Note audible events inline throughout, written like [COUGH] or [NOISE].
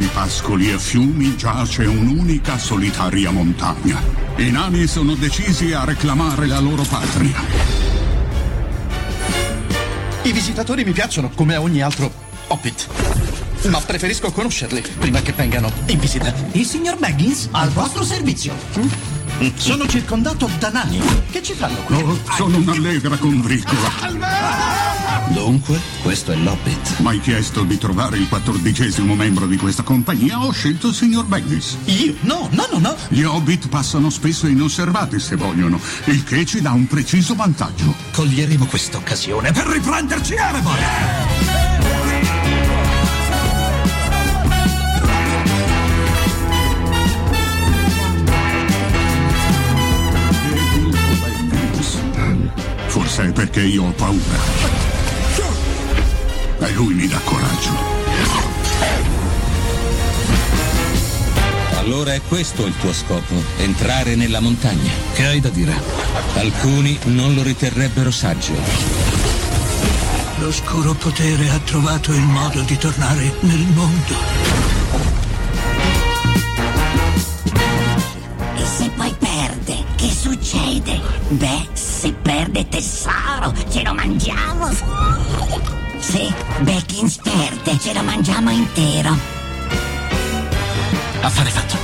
di pascoli e fiumi giace un'unica solitaria montagna. I nani sono decisi a reclamare la loro patria. I visitatori mi piacciono come a ogni altro Hobbit. Ma preferisco conoscerli prima che vengano in visita. Il signor Baggins al vostro servizio. Sono circondato da nani. Che ci fanno qui? Oh, sono un'allegra conbricola. Dunque, questo è l'Hobbit. M'hai chiesto di trovare il quattordicesimo membro di questa compagnia, ho scelto il signor Baggins. Io? No, no, no, no. Gli hobbit passano spesso inosservati se vogliono, il che ci dà un preciso vantaggio. Coglieremo questa occasione per riprenderci Erebor. Forse è perché io ho paura. E lui mi dà coraggio. Allora è questo il tuo scopo, entrare nella montagna. Che hai da dire? Alcuni non lo riterrebbero saggio. L'oscuro potere ha trovato il modo di tornare nel mondo. E se poi perde, che succede? Beh, se perde tesoro, ce lo mangiamo. Se Beckins perde, ce lo mangiamo intero. Affare fatto.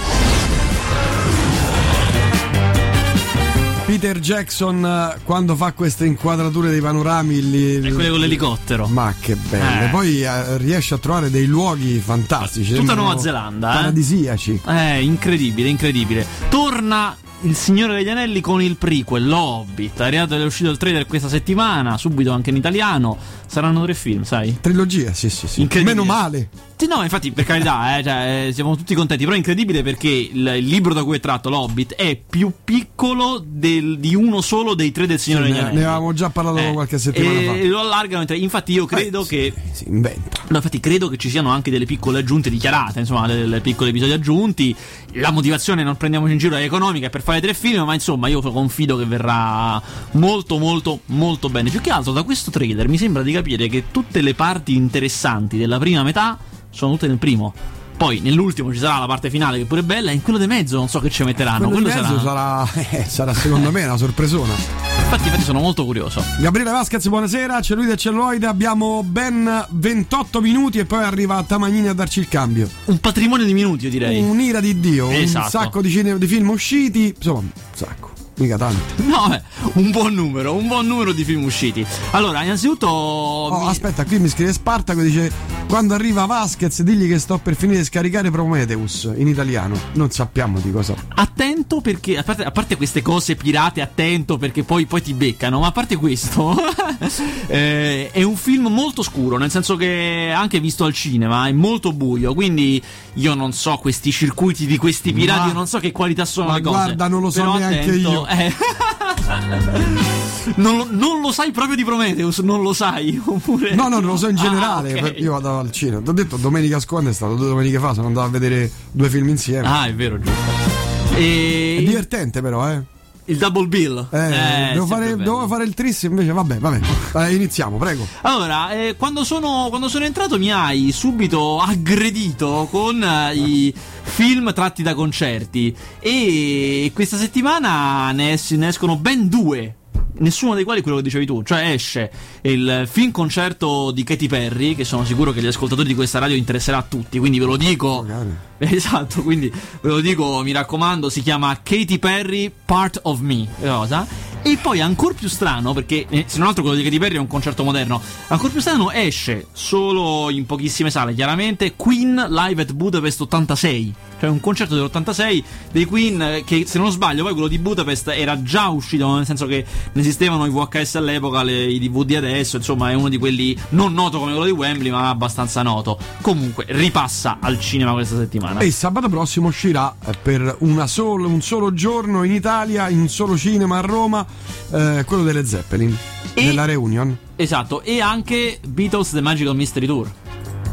Peter Jackson eh, quando fa queste inquadrature dei panorami lì, E quelle con l'elicottero. ma che belle Eh. poi eh, riesce a trovare dei luoghi fantastici Tutta Nuova Zelanda, eh? paradisiaci Eh, incredibile, incredibile. Torna il Signore degli Anelli con il prequel, L'Hobbit. È arrivato è uscito il trailer questa settimana, subito anche in italiano. Saranno tre film, sai? trilogia sì sì sì meno male Sì, no, infatti, per carità, eh, cioè, eh, siamo tutti contenti. Però è incredibile perché il, il libro da cui è tratto, L'Hobbit, è più piccolo del- di uno solo dei tre del Signore Sì, degli ne, Anelli. ne avevamo già parlato Eh, qualche settimana e fa lo allargano. Infatti, io credo Eh, che. sì, si inventa No, infatti credo che ci siano anche delle piccole aggiunte dichiarate, insomma, delle piccoli episodi aggiunti. La motivazione, non prendiamoci in giro, è economica per fare tre film, ma insomma io confido che verrà molto molto molto bene. Più che altro da questo trailer mi sembra di capire che tutte le parti interessanti della prima metà sono tutte nel primo. Poi nell'ultimo ci sarà la parte finale che pure è bella, e in quello di mezzo non so che ci metteranno. quello di Quello mezzo sarà... sarà, eh, sarà secondo me una sorpresona Infatti, infatti sono molto curioso. Gabriele Vasquez buonasera c'è lui del celluloide abbiamo ben 28 minuti e poi arriva Tamagnini a darci il cambio Un patrimonio di minuti, io direi. un'ira di Dio un Esatto. sacco di, cine- di film usciti insomma un sacco mica tanti [LAUGHS] No, eh, un buon numero, un buon numero di film usciti. Allora, innanzitutto. Oh, mi- aspetta, qui mi scrive Spartaco dice quando arriva Vasquez digli che sto per finire di scaricare Prometheus in italiano. Non sappiamo di cosa. Attento perché, a parte, a parte queste cose pirate, attento perché poi, poi ti beccano, ma a parte questo, [LAUGHS] eh, è un film molto scuro, nel senso che anche visto al cinema è molto buio, quindi io non so questi circuiti di questi pirati, Ma- io non so che qualità sono ma le cose. guarda, non lo so Però neanche attento, io. Eh. [LAUGHS] non, lo, non lo sai proprio di Prometheus, non lo sai? Oppure... No, no, non lo so in Ah, generale. ok. per- Io vado al cinema. Ti ho detto domenica scorsa è stato due domeniche fa, sono andato a vedere due film insieme. Ah, è vero, giusto. È E divertente però, eh. il double bill. Eh, Eh, devo, fare, devo fare il tris invece, vabbè, vabbè. Eh, iniziamo, prego. Allora, eh, quando, sono, quando sono entrato mi hai subito aggredito con eh, i film tratti da concerti e questa settimana ne, es- ne escono ben due. Nessuno dei quali è quello che dicevi tu, cioè esce il film concerto di Katy Perry, che sono sicuro che gli ascoltatori di questa radio interesserà a tutti, quindi ve lo dico. Magari. [LAUGHS] Esatto, quindi ve lo dico, mi raccomando, si chiama Katy Perry Part of Me. Cosa? E poi ancora più strano, perché eh, se non altro quello di Katy Perry è un concerto moderno, ancora più strano esce solo in pochissime sale, chiaramente, Queen Live at Budapest 86. Cioè un concerto dell'86 dei Queen eh, che se non sbaglio poi quello di Budapest era già uscito, nel senso che ne esistevano i VHS all'epoca, le- i DVD adesso, insomma è uno di quelli non noto come quello di Wembley ma abbastanza noto. Comunque ripassa al cinema questa settimana. E sabato prossimo uscirà eh, per una solo- un solo giorno in Italia, in un solo cinema a Roma, eh, quello delle Zeppelin, E- della Reunion. Esatto, e anche Beatles The Magical Mystery Tour.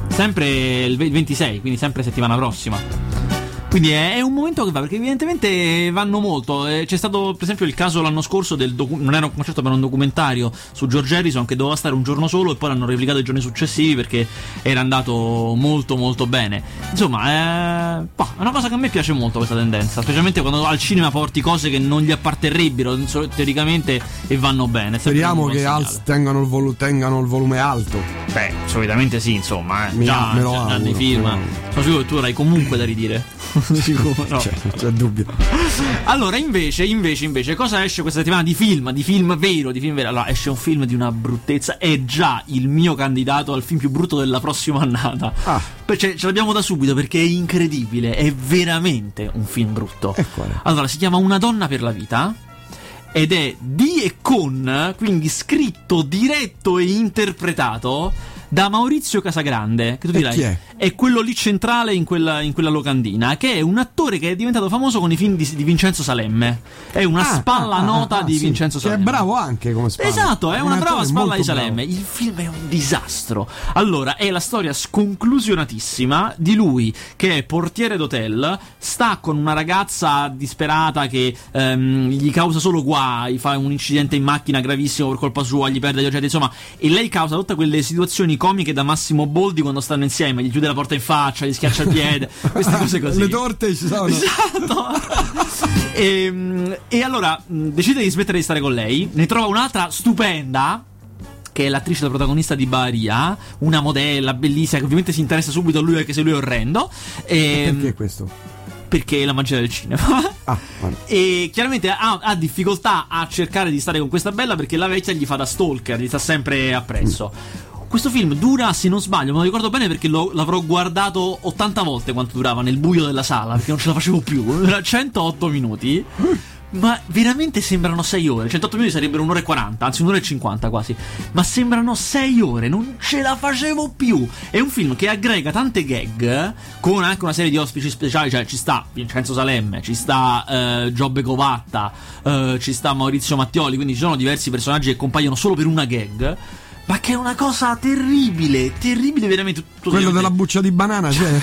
Sempre il ve- 26, quindi sempre settimana prossima. Quindi è, è un momento che va, perché evidentemente vanno molto. Eh, c'è stato, per esempio, il caso l'anno scorso del docu- non era un concerto, ma era un documentario su George Harrison che doveva stare un giorno solo e poi l'hanno replicato i giorni successivi perché era andato molto molto bene. Insomma, è, boh, è una cosa che a me piace molto questa tendenza, specialmente quando al cinema porti cose che non gli apparterrebbero teoricamente e vanno bene. Speriamo che al- tengano, il volu- tengano il volume alto. Beh, solitamente sì, insomma, eh. Mi- già, me lo già auguro. Sono sicuro che tu avrai comunque da ridire. [LAUGHS] sicuro, no. Cioè, non c'è dubbio. Allora, invece, invece, invece, cosa esce questa settimana di film? Di film vero, di film vero? Allora, esce un film di una bruttezza. È già il mio candidato al film più brutto della prossima annata. Ah. Cioè, ce l'abbiamo da subito perché è incredibile. È veramente un film brutto. E qual è? Allora, si chiama Una donna per la vita. Ed è di e con, quindi scritto, diretto e interpretato da Maurizio Casagrande. Che tu E dirai, chi è? È quello lì centrale in quella, in quella locandina, che è un attore che è diventato famoso con i film di, di Vincenzo Salemme. È una Ah, spalla ah, ah, nota ah, di sì, Vincenzo Che Salemme. è bravo anche come spalla. Esatto, è Un una brava spalla di Salemme. bravo. Il film è un disastro. Allora, è la storia sconclusionatissima di lui che è portiere d'hotel, sta con una ragazza disperata che ehm, gli causa solo guai, fa un incidente in macchina gravissimo per colpa sua, gli perde gli oggetti, insomma, e lei causa tutte quelle situazioni comiche da Massimo Boldi quando stanno insieme, gli chiude la porta in faccia, gli schiaccia il piede, queste cose così. Le torte ci sono. Esatto. e, e allora mh, decide di smettere di stare con lei, ne trova un'altra stupenda. Che è l'attrice la protagonista di Baria, una modella bellissima che ovviamente si interessa subito a lui anche se lui è orrendo. E, Perché questo? Perché è la magia del cinema. Ah. E chiaramente ha, ha difficoltà a cercare di stare con questa bella perché la vecchia gli fa da stalker, gli sta sempre appresso. Questo film dura, se non sbaglio, me lo ricordo bene perché lo- l'avrò guardato 80 volte quanto durava nel buio della sala perché non ce la facevo più. [LAUGHS] Era 108 minuti. Ma veramente sembrano 6 ore. 108 minuti sarebbero un'ora e 40, anzi un'ora e 50 quasi. Ma sembrano 6 ore, non ce la facevo più. È un film che aggrega tante gag con anche una serie di ospiti speciali. Cioè, ci sta Vincenzo Salemme, ci sta eh, Giobbe Covatta, eh, ci sta Maurizio Mattioli. Quindi ci sono diversi personaggi che compaiono solo per una gag. Ma che è una cosa terribile, terribile veramente. Tutto Quello della buccia di banana [LAUGHS] c'è?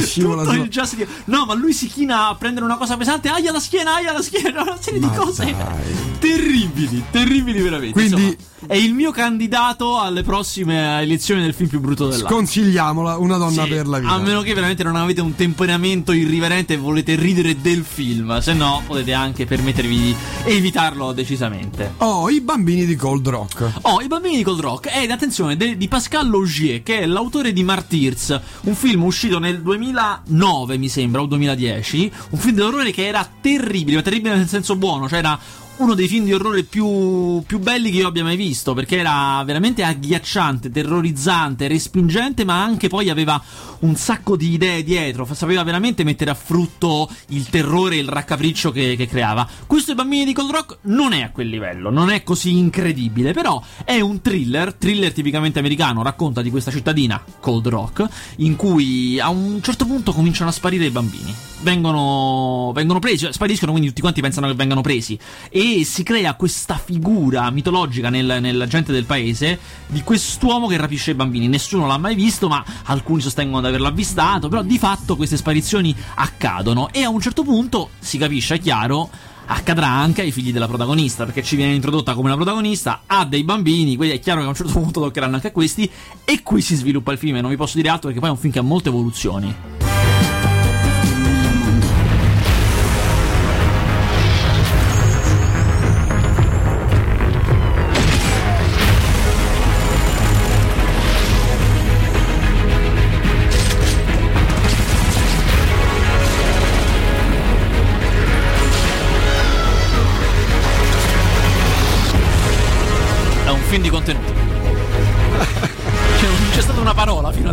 Scivola tutto il di- No, ma lui si china a prendere una cosa pesante. Aia la schiena, aia la schiena. [LAUGHS] Una serie Ma di cose dai. terribili, terribili veramente. Quindi- Insomma, è il mio candidato alle prossime elezioni del film più brutto dell'anno. Sconsigliamola, una donna Sì, per la vita. A meno che veramente non avete un temperamento irriverente e volete ridere del film, se no potete anche permettervi di evitarlo decisamente. Oh, i bambini di Cold Rock. Oh, I bambini di Cold Rock ed attenzione de- di Pascal Logier, che è l'autore di Martyrs, un film uscito nel 2009, mi sembra, o 2010. Un film di orrore che era terribile, ma terribile nel senso buono, cioè era uno dei film di orrore più, più belli che io abbia mai visto, perché era veramente agghiacciante, terrorizzante, respingente, ma anche poi aveva un sacco di idee dietro, sapeva veramente mettere a frutto il terrore e il raccapriccio che, che creava. Questo I bambini di Cold Rock non è a quel livello, non è così incredibile, però è un thriller, thriller tipicamente americano, racconta di questa cittadina, Cold Rock, in cui a un certo punto cominciano a sparire i bambini. Vengono, vengono presi, cioè, spariscono, quindi tutti quanti pensano che vengano presi. E si crea questa figura mitologica nel- nella gente del paese di quest'uomo che rapisce i bambini. Nessuno l'ha mai visto, ma alcuni sostengono di averlo avvistato. Però di fatto queste sparizioni accadono. E a un certo punto si capisce, è chiaro. Accadrà anche ai figli della protagonista, perché ci viene introdotta come la protagonista, ha dei bambini, quindi è chiaro che a un certo punto toccheranno anche a questi, e qui si sviluppa il film, e non vi posso dire altro perché poi è un film che ha molte evoluzioni.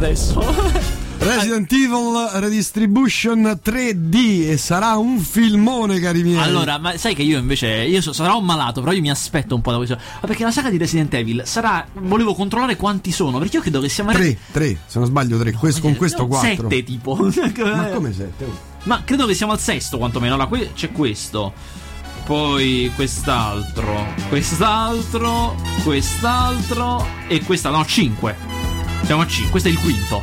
Adesso. [LAUGHS] Resident Evil Redistribution 3D e sarà un filmone, cari miei. Allora, ma sai che io invece io so- sarò un malato, però io mi aspetto un po' da questo. Ma perché la saga di Resident Evil sarà volevo controllare quanti sono, perché io credo che siamo 3, 3, se non sbaglio 3, questo, con questo 4. 7 tipo. Ma [LAUGHS] come 7? Ma credo che siamo al sesto quantomeno. Allora, qui c'è questo. Poi quest'altro, quest'altro, quest'altro e questa no, 5. Siamo a 5, questo è il quinto.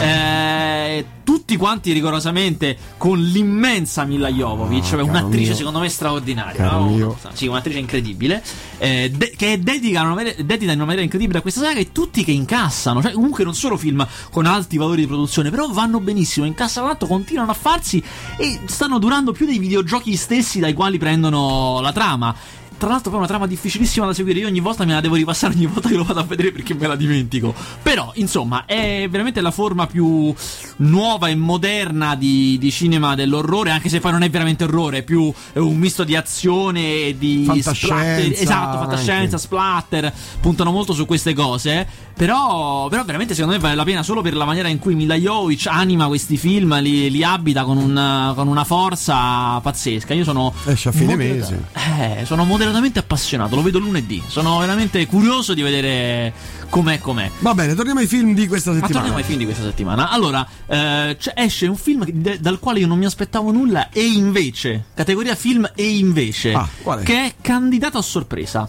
Eh, tutti quanti rigorosamente con l'immensa Mila Jovovich, cioè caro un'attrice mio. secondo me straordinaria, no? Sì, un'attrice incredibile, eh, de- che è dedica, in una maniera- dedica in una maniera incredibile a questa saga e tutti che incassano, cioè comunque non solo film con alti valori di produzione, però vanno benissimo, incassano tanto, continuano a farsi e stanno durando più dei videogiochi stessi dai quali prendono la trama. Tra l'altro, poi è una trama difficilissima da seguire. Io ogni volta me la devo ripassare ogni volta che lo vado a vedere perché me la dimentico. Però, insomma, è veramente la forma più nuova e moderna di, di cinema dell'orrore. Anche se poi non è veramente orrore, è più è un misto di azione e di splatter. Esatto, fantascienza, anche. splatter. Puntano molto su queste cose. Però, però, veramente, secondo me vale la pena solo per la maniera in cui Mila Jovovich anima questi film, li, li abita con, un- con una forza pazzesca. Io sono. Esce a fine moderata- mese. eh, sono moderatamente appassionato, lo vedo lunedì. Sono veramente curioso di vedere com'è com'è. Va bene, torniamo ai film di questa Ma settimana. torniamo ai film di questa settimana. Allora, eh, esce un film de- dal quale io non mi aspettavo nulla e invece, categoria film e invece, Ah, che è candidato a sorpresa.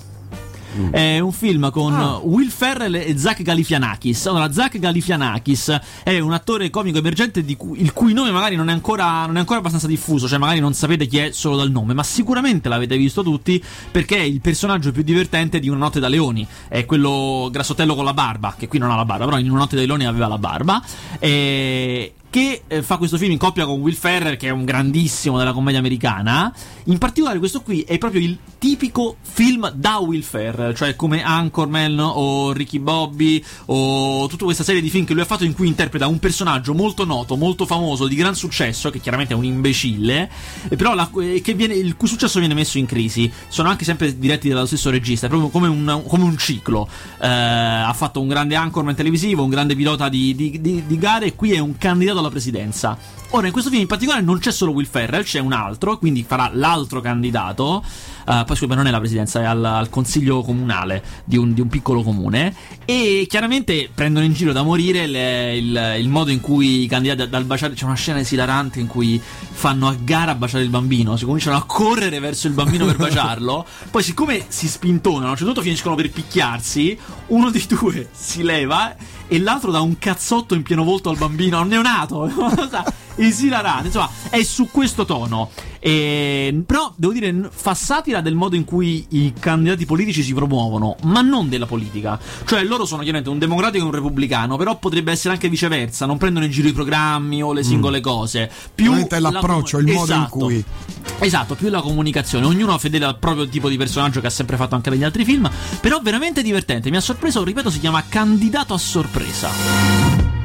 È un film con Ah. Will Ferrell e Zach Galifianakis. Allora, Zach Galifianakis è un attore comico emergente cui- il cui nome magari non è, ancora, non è ancora abbastanza diffuso, cioè magari non sapete chi è solo dal nome, ma sicuramente l'avete visto tutti perché è il personaggio più divertente di Una notte da leoni. È quello grassottello con la barba, che qui non ha la barba, però in Una notte da leoni aveva la barba. E che eh, fa questo film in coppia con Will Ferrer, che è un grandissimo della commedia americana. In particolare, questo qui è proprio il tipico film da Will Ferrer, cioè come Anchorman o Ricky Bobby o tutta questa serie di film che lui ha fatto in cui interpreta un personaggio molto noto, molto famoso, di gran successo, che chiaramente è un imbecille, però la- eh, viene- il cui successo viene messo in crisi. Sono anche sempre diretti dallo stesso regista, è proprio come un, come un ciclo. Eh, ha fatto un grande Anchorman televisivo, un grande pilota di, di- di- di gare qui è un candidato alla presidenza. Ora, in questo film in particolare non c'è solo Will Ferrell, c'è un altro, quindi farà l'altro candidato. Eh, poi scusa, non è la presidenza, è al, al consiglio comunale di un, di un piccolo comune. E chiaramente prendono in giro da morire le- il, il modo in cui i candidati dal baciare. C'è una scena esilarante in cui fanno a gara a baciare il bambino. Si cominciano a correre verso il bambino per baciarlo. [LAUGHS] Poi, siccome si spintonano, a un certo punto finiscono per picchiarsi. Uno dei due si leva e l'altro dà un cazzotto in pieno volto al bambino, a un neonato. [LAUGHS] Esilarante. Insomma, è su questo tono. E, però devo dire, fa satira del modo in cui i candidati politici si promuovono, ma non della politica. Cioè, loro sono chiaramente un democratico e un repubblicano, però potrebbe essere anche viceversa. Non prendono in giro i programmi o le singole cose. Più Veramente è l'approccio, il modo in Esatto. cui- Esatto, più la comunicazione. Ognuno fedele al proprio tipo di personaggio che ha sempre fatto anche negli altri film. Però veramente divertente. Mi ha sorpreso, ripeto, si chiama Candidato a sorpresa.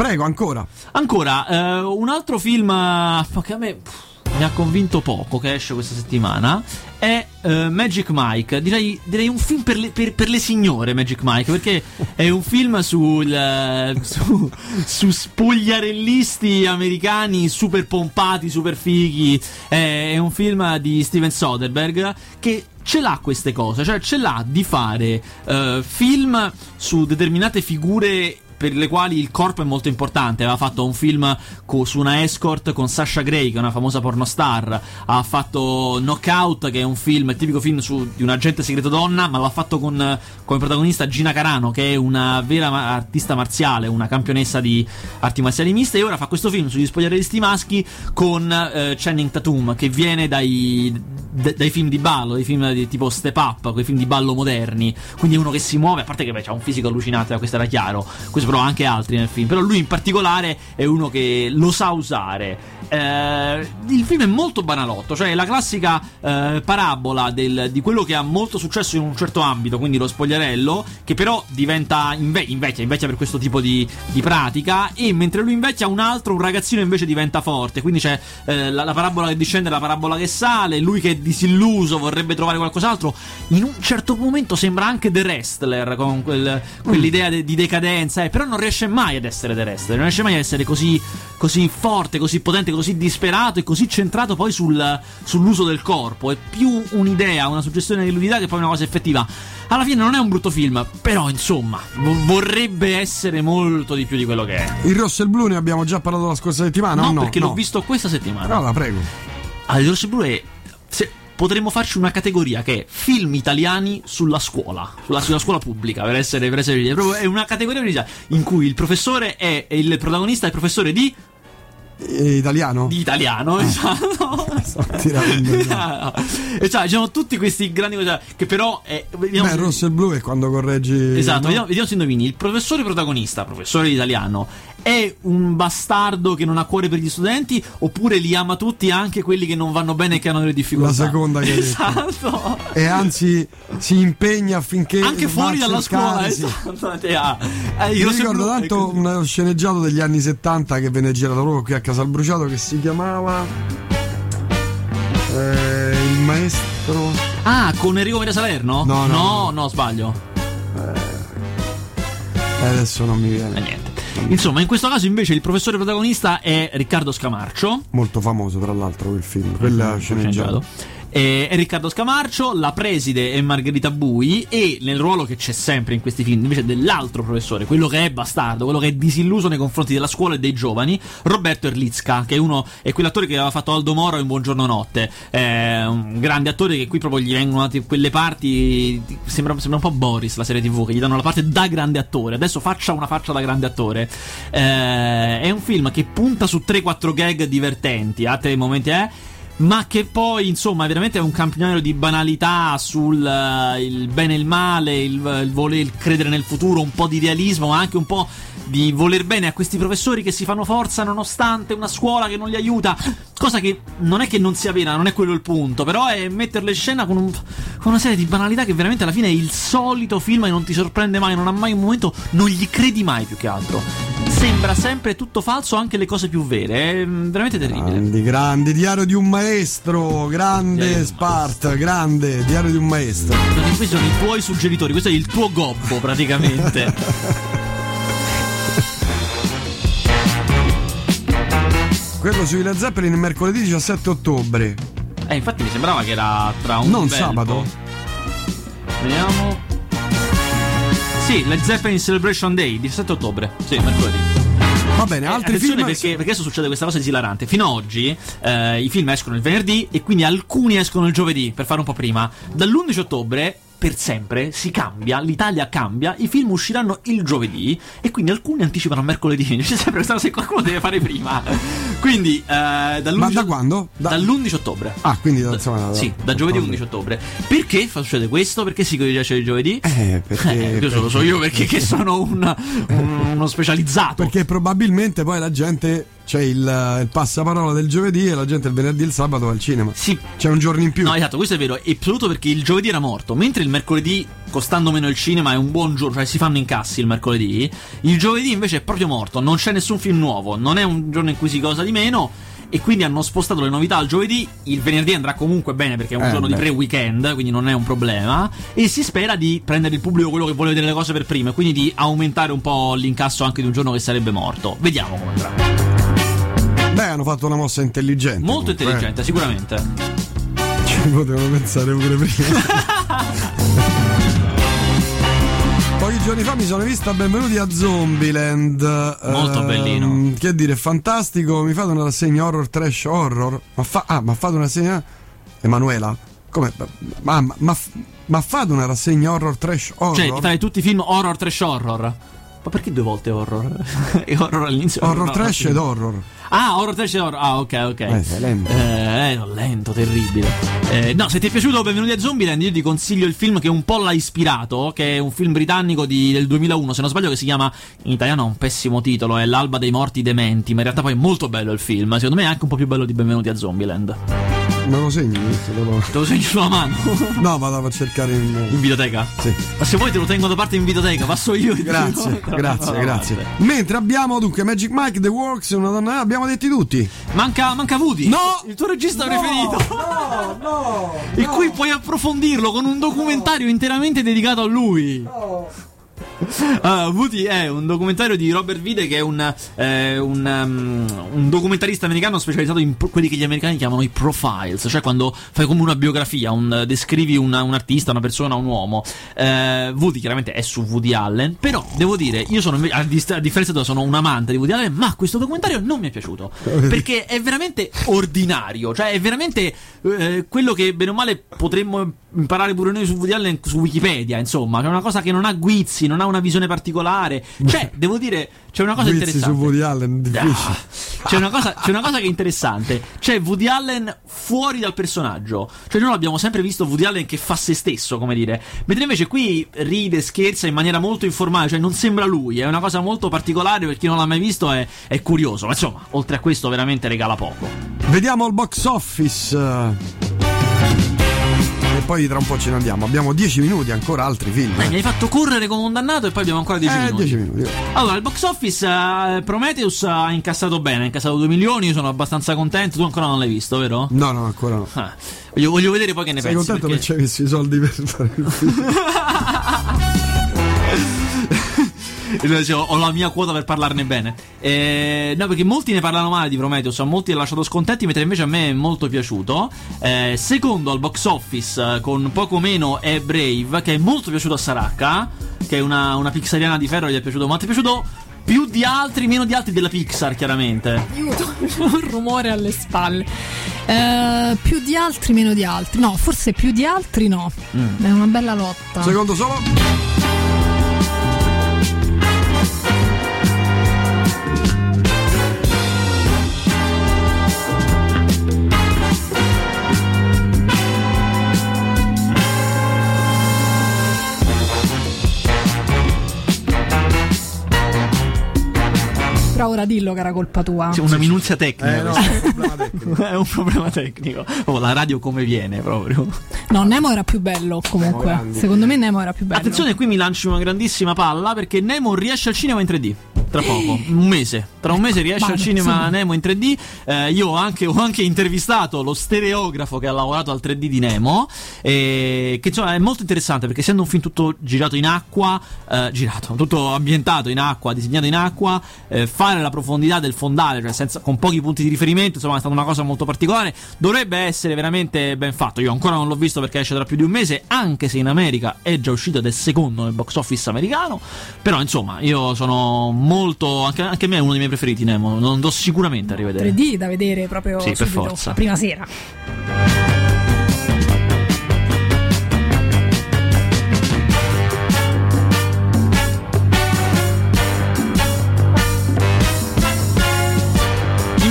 Prego, ancora. Ancora, eh, un altro film eh, che a me pff, mi ha convinto poco, che esce questa settimana, è eh, Magic Mike. Direi, direi un film per le, per- per le signore, Magic Mike, perché è un film sul, eh, su, su spogliarellisti americani super pompati, super fighi. È, è un film di Steven Soderbergh che ce l'ha queste cose, cioè ce l'ha di fare eh, film su determinate figure per le quali il corpo è molto importante. Aveva fatto un film co- su una escort con Sasha Grey, che è una famosa pornostar. Ha fatto Knockout, che è un film, il tipico film su, di un agente segreto donna, ma l'ha fatto con come protagonista Gina Carano, che è una vera ma- artista marziale, una campionessa di arti marziali miste. E ora fa questo film sugli spogliarellisti maschi con eh, Channing Tatum, che viene dai, d- dai film di ballo, dai film di tipo Step Up, quei film di ballo moderni. Quindi è uno che si muove, a parte che beh, ha un fisico allucinante, questo era chiaro. Questo però anche altri nel film. Però lui in particolare è uno che lo sa usare. Eh, il film è molto banalotto, cioè la classica eh, parabola del- di quello che ha molto successo in un certo ambito, quindi lo spogliarello, che però diventa inve- invecchia, invecchia per questo tipo di, di pratica. E mentre lui invecchia, un altro, un ragazzino invece diventa forte. Quindi c'è eh, la, la parabola che discende la parabola che sale. Lui che è disilluso, vorrebbe trovare qualcos'altro. In un certo momento sembra anche The Wrestler con quel- quell'idea de- di decadenza, eh, però non riesce mai ad essere The Wrestler, non riesce mai ad essere così, così forte, così potente, così disperato e così centrato poi sul- sull'uso del corpo. È più un'idea, una suggestione dell'unità che poi una cosa effettiva. Alla fine non è un brutto film, però insomma, vo- vorrebbe essere molto di più di quello che è. Il rosso e il blu ne abbiamo già parlato la scorsa settimana, No, no? perché No. l'ho visto questa settimana. Allora, prego. Allora, il rosso e blu è. se- potremmo farci una categoria che è film italiani sulla scuola, sulla, sulla scuola pubblica, per essere, per essere è una categoria in cui il professore è, è il protagonista è il professore di, italiano? di italiano, esatto. [LAUGHS] tirando in [LAUGHS] e cioè, diciamo tutti questi grandi cose che però è, vediamo Beh, se- rosso e blu è quando correggi. Esatto, no? vediamo, vediamo se indovini. Il professore protagonista, professore di italiano, è un bastardo che non ha cuore per gli studenti oppure li ama tutti anche quelli che non vanno bene e che hanno delle difficoltà? La seconda che. Esatto. E anzi si impegna affinché. Anche fuori dalla scuola, sì. esatto. Eh, e ricordo tanto così. uno sceneggiato degli anni 70 che venne girato proprio qui a Casal Bruciato che si chiamava. eh, il maestro. Ah, con Enrico Maria Salerno? No, no, no, no, sbaglio. eh, adesso non mi viene. Eh, niente. Insomma, in questo caso invece il professore protagonista è Riccardo Scamarcio. Molto famoso, tra l'altro, quel film. Quella sceneggiato. Eh, È Riccardo Scamarcio, la preside è Margherita Bui e nel ruolo che c'è sempre in questi film invece dell'altro professore, quello che è bastardo, quello che è disilluso nei confronti della scuola e dei giovani, Roberto Erlitzka, che è uno è quell'attore che aveva fatto Aldo Moro in Buongiorno Notte, è un grande attore che qui proprio gli vengono date quelle parti, sembra, sembra un po' Boris la serie TV, che gli danno la parte da grande attore, adesso faccia una faccia da grande attore. Eh, è un film che punta su 3-4 gag divertenti, a te momenti è ma che poi insomma è veramente un campionario di banalità sul eh, il bene e il male, il, il voler il credere nel futuro, un po' di realismo, ma anche un po' di voler bene a questi professori che si fanno forza nonostante una scuola che non li aiuta. Cosa che non è che non sia vera, non è quello il punto, però è metterle in scena con, un- con una serie di banalità che veramente alla fine è il solito film e non ti sorprende mai, non ha mai un momento, non gli credi mai più che altro. Sembra sempre tutto falso, anche le cose più vere, è mm, veramente terribile. Grandi, grandi, diario di un maestro, Diario grande Spart, grande, diario di un maestro. Questi sono i tuoi suggeritori, questo è il tuo gobbo praticamente. [LAUGHS] Quello sui Led Zeppelin mercoledì 17 ottobre. eh, infatti mi sembrava che era tra un Non bel sabato. Vediamo. Sì, Led Zeppelin Celebration Day, 17 ottobre. Sì, mercoledì. Va bene, Eh, altri attenzione film. perché, perché adesso succede questa cosa esilarante. Fino ad oggi eh, i film escono il venerdì e quindi alcuni escono il giovedì, per fare un po' prima. Dall'11 ottobre, per sempre, si cambia, l'Italia cambia, i film usciranno il giovedì e quindi alcuni anticipano a mercoledì. [LAUGHS] C'è sempre questa cosa che qualcuno deve fare prima. Quindi eh, dall'11 Ma da quando? Da- Dall'11 ottobre. Ah, quindi da- insomma, da- sì, da giovedì da- 11 ottobre. Perché succede questo? Perché si piace il giovedì? Eh, perché- Eh, questo lo so io perché che sono un- un- uno specializzato. Perché probabilmente poi la gente c'è il, il passaparola del giovedì e la gente il venerdì e il sabato va al cinema. Sì. C'è un giorno in più. No, esatto, questo è vero. È assoluto perché il giovedì era morto. Mentre il mercoledì, costando meno il cinema, è un buon giorno, cioè si fanno incassi il mercoledì. Il giovedì invece è proprio morto. Non c'è nessun film nuovo. Non è un giorno in cui si cosa di meno. E quindi hanno spostato le novità al giovedì. Il venerdì andrà comunque bene perché è un Eh, giorno di beh. pre-weekend, quindi non è un problema. E si spera di prendere il pubblico quello che vuole vedere le cose per prima. E quindi di aumentare un po' l'incasso anche di un giorno che sarebbe morto. Vediamo come andrà. Beh, hanno fatto una mossa intelligente. Molto comunque, intelligente, sicuramente. eh. Ci potevano pensare pure prima. [LAUGHS] Pochi giorni fa mi sono vista Benvenuti a Zombieland. Molto Ehm, bellino. Che dire, fantastico. Mi fate una rassegna horror, trash horror? Ma fa, ah, ma fate una rassegna. Emanuela? Come? Ma, ma, ma, ma fate una rassegna horror, trash horror? Cioè, fai tutti i film horror, trash horror. Ma perché due volte horror? [LAUGHS] e horror all'inizio? horror no, trash ed horror. Ah, horror trash e horror. Ah, ok, ok. Eh, sei lento. Eh, no, lento, terribile. Eh, no, se ti è piaciuto Benvenuti a Zombieland, io ti consiglio il film che un po' l'ha ispirato, che è un film britannico di- del 2001, se non sbaglio, che si chiama, in italiano ha un pessimo titolo, è L'alba dei morti dementi, ma in realtà poi è molto bello il film. Secondo me è anche un po' più bello di Benvenuti a Zombieland. Me lo segni questo? Lo- Te lo segno sulla mano. [LAUGHS] No, vado a cercare in. in videoteca? Sì. Ma se vuoi te lo tengo da parte in videoteca, passo io. Grazie, [LAUGHS] grazie, No, grazie. vabbè. Mentre abbiamo dunque Magic Mike, The Works, una donna. Abbiamo detti tutti. Manca, manca Woody. No! Il tuo regista preferito. No, no. E qui puoi approfondirlo con un documentario interamente dedicato a lui. [LAUGHS] Ah, Woody è un documentario di Robert Vide che è un, eh, un, um, un documentarista americano specializzato in pro- quelli che gli americani chiamano i profiles, cioè quando fai come una biografia, un, descrivi una- un artista, una persona, un uomo. Eh, Woody chiaramente è su Woody Allen, però devo dire, io sono a, dist- a differenza tua sono un amante di Woody Allen, ma questo documentario non mi è piaciuto [LAUGHS] perché è veramente ordinario, cioè è veramente eh, quello che bene o male potremmo imparare pure noi su Woody Allen su Wikipedia, insomma, c'è una cosa che non ha guizzi, non ha una visione particolare. Cioè, [LAUGHS] devo dire, c'è una cosa interessante. su Woody Allen, difficile. Ah, c'è, una cosa, c'è una cosa che è interessante. C'è Woody Allen fuori dal personaggio. Cioè, noi abbiamo sempre visto Woody Allen che fa se stesso, come dire. Mentre invece qui ride, scherza in maniera molto informale. Cioè, non sembra lui. È una cosa molto particolare. Per chi non l'ha mai visto, è, è curioso. Ma insomma, oltre a questo, veramente regala poco. Vediamo il box office. Poi tra un po' ce ne andiamo. Abbiamo 10 minuti, ancora altri film. Dai, eh. mi hai fatto correre come un dannato e poi abbiamo ancora 10 Eh, minuti. 10 minuti. Allora, il box office eh, Prometheus ha incassato bene, ha incassato 2 milioni, io sono abbastanza contento. Tu ancora non l'hai visto, vero? No, no, ancora no. Ah, voglio, voglio vedere poi che ne Sei pensi. contento perché- che ci hai messo i soldi per fare il film? [LAUGHS] [LAUGHS] Dice, ho la mia quota per parlarne bene. Eh, no, perché molti ne parlano male di Prometheus, a molti l'ha lasciato scontenti, mentre invece a me è molto piaciuto. Eh, secondo al box office, eh, con poco meno, è Brave, che è molto piaciuto a Saracca, che è una, una pixariana di ferro, gli è piaciuto, ma ti è piaciuto più di altri, meno di altri della Pixar, chiaramente. Aiuto, [LAUGHS] un rumore alle spalle. Eh, più di altri, meno di altri. No, forse più di altri no. Mm. È una bella lotta. Secondo solo. Ora dillo che era colpa tua. C'è una minuzia tecnica. Eh no, è un [LAUGHS] problema tecnico. è un problema tecnico. Oh, la radio come viene proprio. No, Nemo era più bello comunque. Secondo me Nemo era più bello. Attenzione, qui mi lanci una grandissima palla perché Nemo riesce al cinema in 3D. Tra poco, un mese. Tra un mese riesce al cinema sì. Nemo in 3D. Eh, io ho anche, ho anche intervistato lo stereografo che ha lavorato al 3D di Nemo. eh, che insomma è molto interessante perché essendo un film tutto girato in acqua, eh, girato, tutto ambientato in acqua, disegnato in acqua, eh, fare la profondità del fondale, cioè senza, con pochi punti di riferimento, insomma è stata una cosa molto particolare. Dovrebbe essere veramente ben fatto. Io ancora non l'ho visto perché esce tra più di un mese, anche se in America è già uscito ed è secondo nel box office americano. Però insomma, io sono molto. Anche, anche a me è uno dei miei preferiti, Nemo. Non andrò sicuramente a rivedere. 3D da vedere proprio Sì, per subito, forza. la prima sera.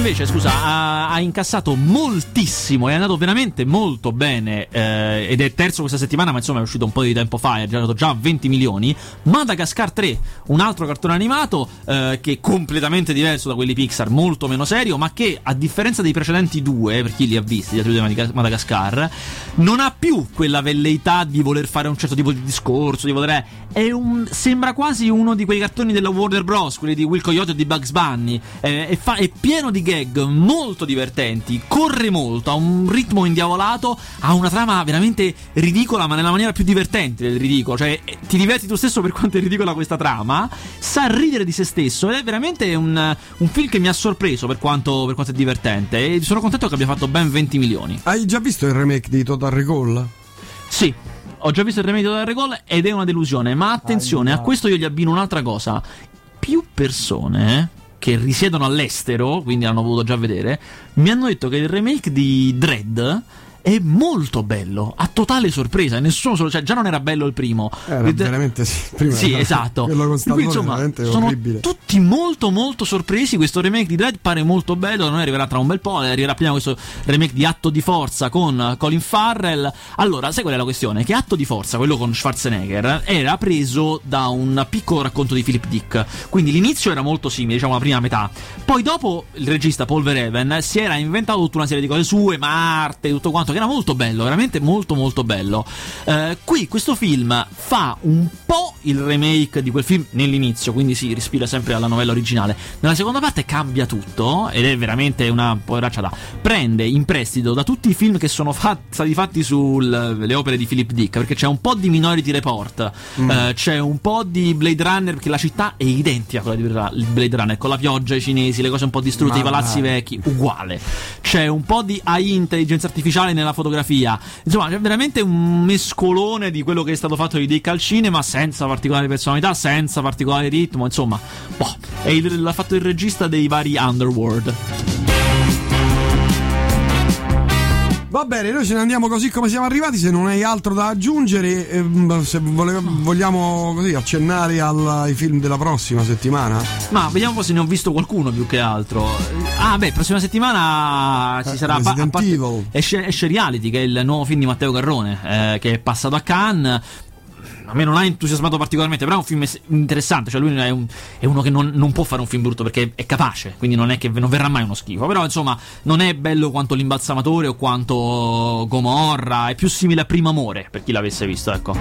Invece, scusa, ha, ha incassato moltissimo, è andato veramente molto bene eh, ed è terzo questa settimana, ma insomma è uscito un po' di tempo fa, è girato già a 20 milioni. Madagascar 3, un altro cartone animato eh, che è completamente diverso da quelli Pixar, molto meno serio, ma che a differenza dei precedenti due, per chi li ha visti, gli altri due di Madaga- Madagascar, non ha più quella velleità di voler fare un certo tipo di discorso, di voler... Un, sembra quasi uno di quei cartoni della Warner Bros., quelli di Will Coyote e di Bugs Bunny. Eh, è, fa- è pieno di gag molto divertenti, corre molto, ha un ritmo indiavolato, ha una trama veramente ridicola, ma nella maniera più divertente del ridicolo. Cioè, eh, ti diverti tu stesso per quanto è ridicola questa trama, sa ridere di se stesso ed è veramente un, un film che mi ha sorpreso per quanto, per quanto è divertente. E sono contento che abbia fatto ben 20 milioni. Hai già visto il remake di Total Recall? Sì, ho già visto il remedio del Recall ed è una delusione. Ma attenzione, a questo io gli abbino un'altra cosa. Più persone che risiedono all'estero, quindi l'hanno voluto già vedere, mi hanno detto che il remake di Dread è molto bello, a totale sorpresa. Nessuno cioè già non era bello il primo. Era Ed- veramente sì. Prima sì, era- esatto. Quindi, insomma, sono orribile. tutti molto molto sorpresi. Questo remake di Dread pare molto bello. Non arriverà tra un bel po'. Arriverà prima questo remake di Atto di Forza con Colin Farrell. Allora, sai qual è la questione? Che Atto di Forza, quello con Schwarzenegger, era preso da un piccolo racconto di Philip Dick. Quindi l'inizio era molto simile, diciamo la prima metà. Poi dopo il regista Paul Verhoeven si era inventato tutta una serie di cose sue, Marte, tutto quanto. Che era molto bello, veramente molto molto bello. Eh, qui questo film fa un po' il remake di quel film nell'inizio, quindi si ispira sempre alla novella originale. Nella seconda parte cambia tutto ed è veramente una poveraccia da. Prende in prestito da tutti i film che sono fat- stati fatti sulle opere di Philip Dick, perché c'è un po' di Minority Report, eh, c'è un po' di Blade Runner, perché la città è identica a quella di Blade Runner, con la pioggia, i cinesi, le cose un po' distrutte, Ma i palazzi vecchi, uguale. C'è un po' di AI intelligenza artificiale nella fotografia. Insomma, c'è veramente un mescolone di quello che è stato fatto di Dick al cinema, senza particolari personalità, senza particolare ritmo. Insomma, boh, è il- l'ha fatto il regista dei vari Underworld. Va bene, noi ce ne andiamo così come siamo arrivati. Se non hai altro da aggiungere, ehm, se vole- vogliamo così accennare al- ai film della prossima settimana. Ma vediamo se ne ho visto qualcuno più che altro. Ah, beh, prossima settimana ci Eh, sarà. Resident a parte- Evil. esce, esce Reality, che è il nuovo film di Matteo Garrone, eh, che è passato a Cannes. A me non ha entusiasmato particolarmente, però è un film es- interessante. Cioè, lui è, un- è uno che non, non può fare un film brutto perché è capace, quindi non è che non verrà mai uno schifo. Però, insomma, non è bello quanto l'imbalsamatore o quanto Gomorra. È più simile a Primo Amore, per chi l'avesse visto, ecco.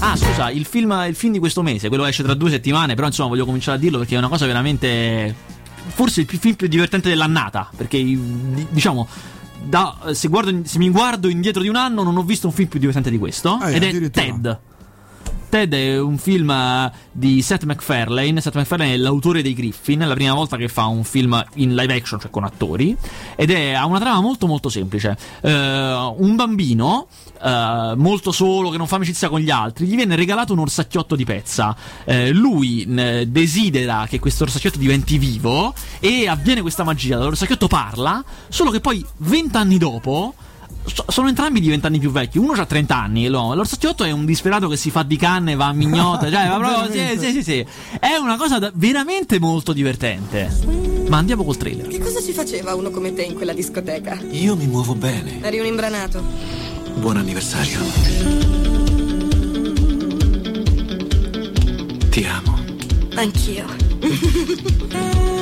Ah, scusa, il film, il film di questo mese, quello esce tra due settimane, però insomma voglio cominciare a dirlo perché è una cosa veramente. Forse il film più divertente dell'annata. Perché di- diciamo. Da- se, guardo- se mi guardo indietro di un anno, non ho visto un film più divertente di questo. Eh, ed è. Ted. Ted è un film eh, di Seth MacFarlane. Seth MacFarlane è l'autore dei Griffin. È la prima volta che fa un film in live action, cioè con attori. Ed è, ha una trama molto, molto semplice. Eh, un bambino. eh, molto solo, che non fa amicizia con gli altri, gli viene regalato un orsacchiotto di pezza. Eh, lui eh, desidera che questo orsacchiotto diventi vivo e avviene questa magia. L'orsacchiotto parla, solo che poi vent'anni dopo sono entrambi di vent'anni più vecchi. Uno ha 30 anni, l'uomo. L'orsacchiotto è un disperato che si fa di canne, va a mignotta. Cioè, va proprio. Sì, sì, sì, sì. È una cosa da- veramente molto divertente. Ma andiamo col trailer. Che cosa ci faceva uno come te in quella discoteca? Io mi muovo bene. Eri un imbranato. Buon anniversario. Ti amo. Anch'io. [LAUGHS]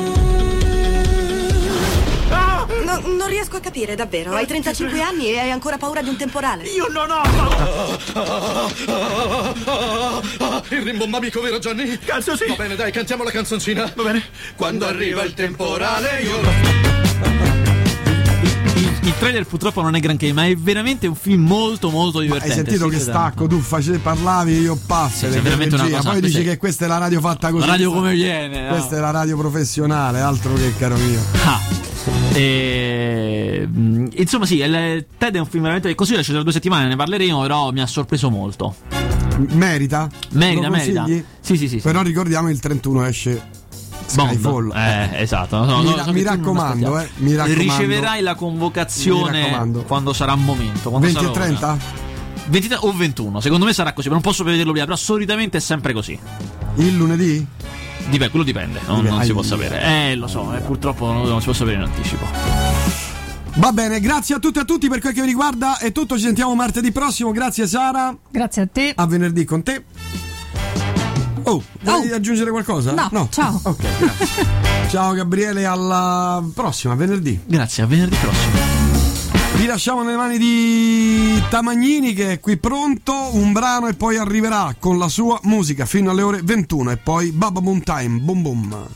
No, non riesco a capire, davvero. Hai 35 anni e hai ancora paura di un temporale. Io non ho Il rimbombamico, vero Johnny? Cazzo sì. Va bene, dai, cantiamo la canzoncina. Va bene. Quando arriva il temporale, io... Il, il trailer purtroppo non è granché, ma è veramente un film molto, molto Hai divertente. sentito Sì, che stacco? Tu face- parlavi, io passo. Sì, veramente una cosa- Poi dici che questa è la radio fatta così. La radio come viene. no? Questa è la radio professionale, altro che caro mio. Ah. E, mm, insomma, sì, il- Ted è un film veramente così. Esce tra due settimane, ne parleremo. Però mi ha sorpreso molto. Merita? Merita, merita. Sì, sì, sì. Però ricordiamo il 31 esce. Skyfall. Eh, esatto. No, no, Mi ra- mi raccomando, eh, mi raccomando. Riceverai la Mi convocazione quando sarà il momento. quando 20 e sarà l'ora. 30? 23 o 21. Secondo me sarà così, ma non posso prevederlo prima. Però solitamente è sempre così. Il lunedì? Dipende, quello dipende, non, Dipende. non si può sapere. Eh, lo so, eh, purtroppo non, non si può sapere in anticipo. Va bene, grazie a tutti e a tutti per quel che vi riguarda. È tutto, ci sentiamo martedì prossimo. Grazie Sara. Grazie a te. A venerdì con te. Oh, vuoi aggiungere qualcosa? No, ciao. Ok, grazie. [LAUGHS] ciao Gabriele, alla prossima, venerdì. Grazie, a venerdì prossimo. Vi lasciamo nelle mani di Tamagnini che è qui pronto, un brano e poi arriverà con la sua musica fino alle ore 21 e poi Baba Boom Time, boom boom.